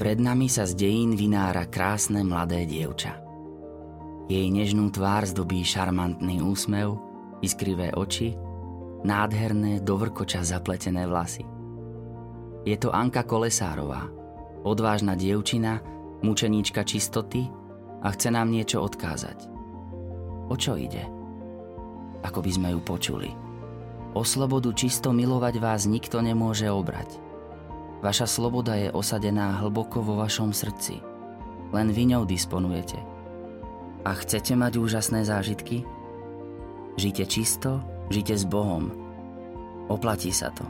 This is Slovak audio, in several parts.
Pred nami sa z dejín vynára krásne mladé dievča. Jej nežnú tvár zdobí šarmantný úsmev, iskrivé oči, nádherné dovrkoča zapletené vlasy. Je to Anka Kolesárová, odvážna dievčina, mučeníčka čistoty a chce nám niečo odkázať. O čo ide? Ako by sme ju počuli. O slobodu čisto milovať vás nikto nemôže obrať – Vaša sloboda je osadená hlboko vo vašom srdci. Len vy ňou disponujete. A chcete mať úžasné zážitky? Žite čisto, žite s Bohom. Oplatí sa to.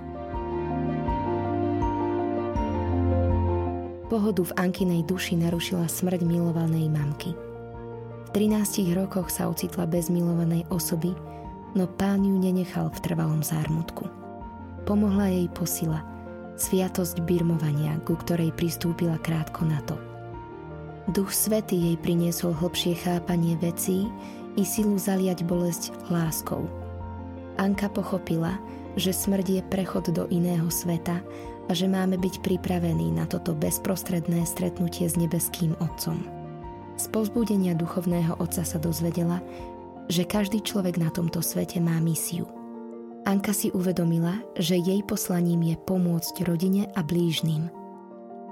Pohodu v Ankinej duši narušila smrť milovanej mamky. V 13 rokoch sa ocitla bez milovanej osoby, no pán ju nenechal v trvalom zármutku. Pomohla jej posila – sviatosť birmovania, ku ktorej pristúpila krátko na to. Duch Svety jej priniesol hlbšie chápanie vecí i silu zaliať bolesť láskou. Anka pochopila, že smrť je prechod do iného sveta a že máme byť pripravení na toto bezprostredné stretnutie s nebeským Otcom. Z povzbudenia duchovného otca sa dozvedela, že každý človek na tomto svete má misiu – Anka si uvedomila, že jej poslaním je pomôcť rodine a blížnym.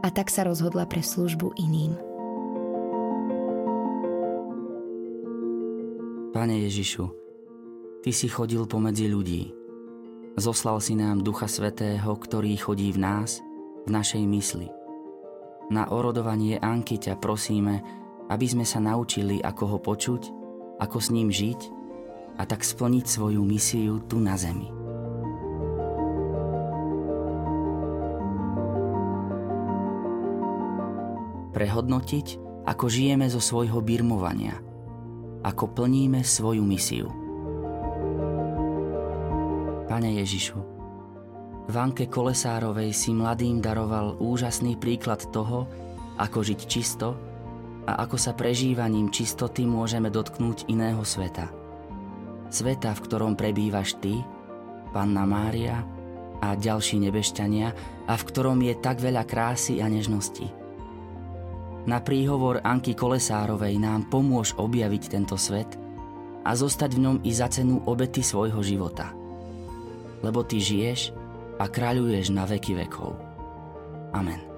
A tak sa rozhodla pre službu iným. Pane Ježišu, Ty si chodil pomedzi ľudí. Zoslal si nám Ducha Svetého, ktorý chodí v nás, v našej mysli. Na orodovanie Anky ťa prosíme, aby sme sa naučili, ako ho počuť, ako s ním žiť a tak splniť svoju misiu tu na Zemi. Prehodnotiť, ako žijeme zo svojho birmovania, ako plníme svoju misiu. Pane Ježišu, Vanke Kolesárovej si mladým daroval úžasný príklad toho, ako žiť čisto a ako sa prežívaním čistoty môžeme dotknúť iného sveta – sveta, v ktorom prebývaš ty, Panna Mária a ďalší nebešťania a v ktorom je tak veľa krásy a nežnosti. Na príhovor Anky Kolesárovej nám pomôž objaviť tento svet a zostať v ňom i za cenu obety svojho života. Lebo ty žiješ a kráľuješ na veky vekov. Amen.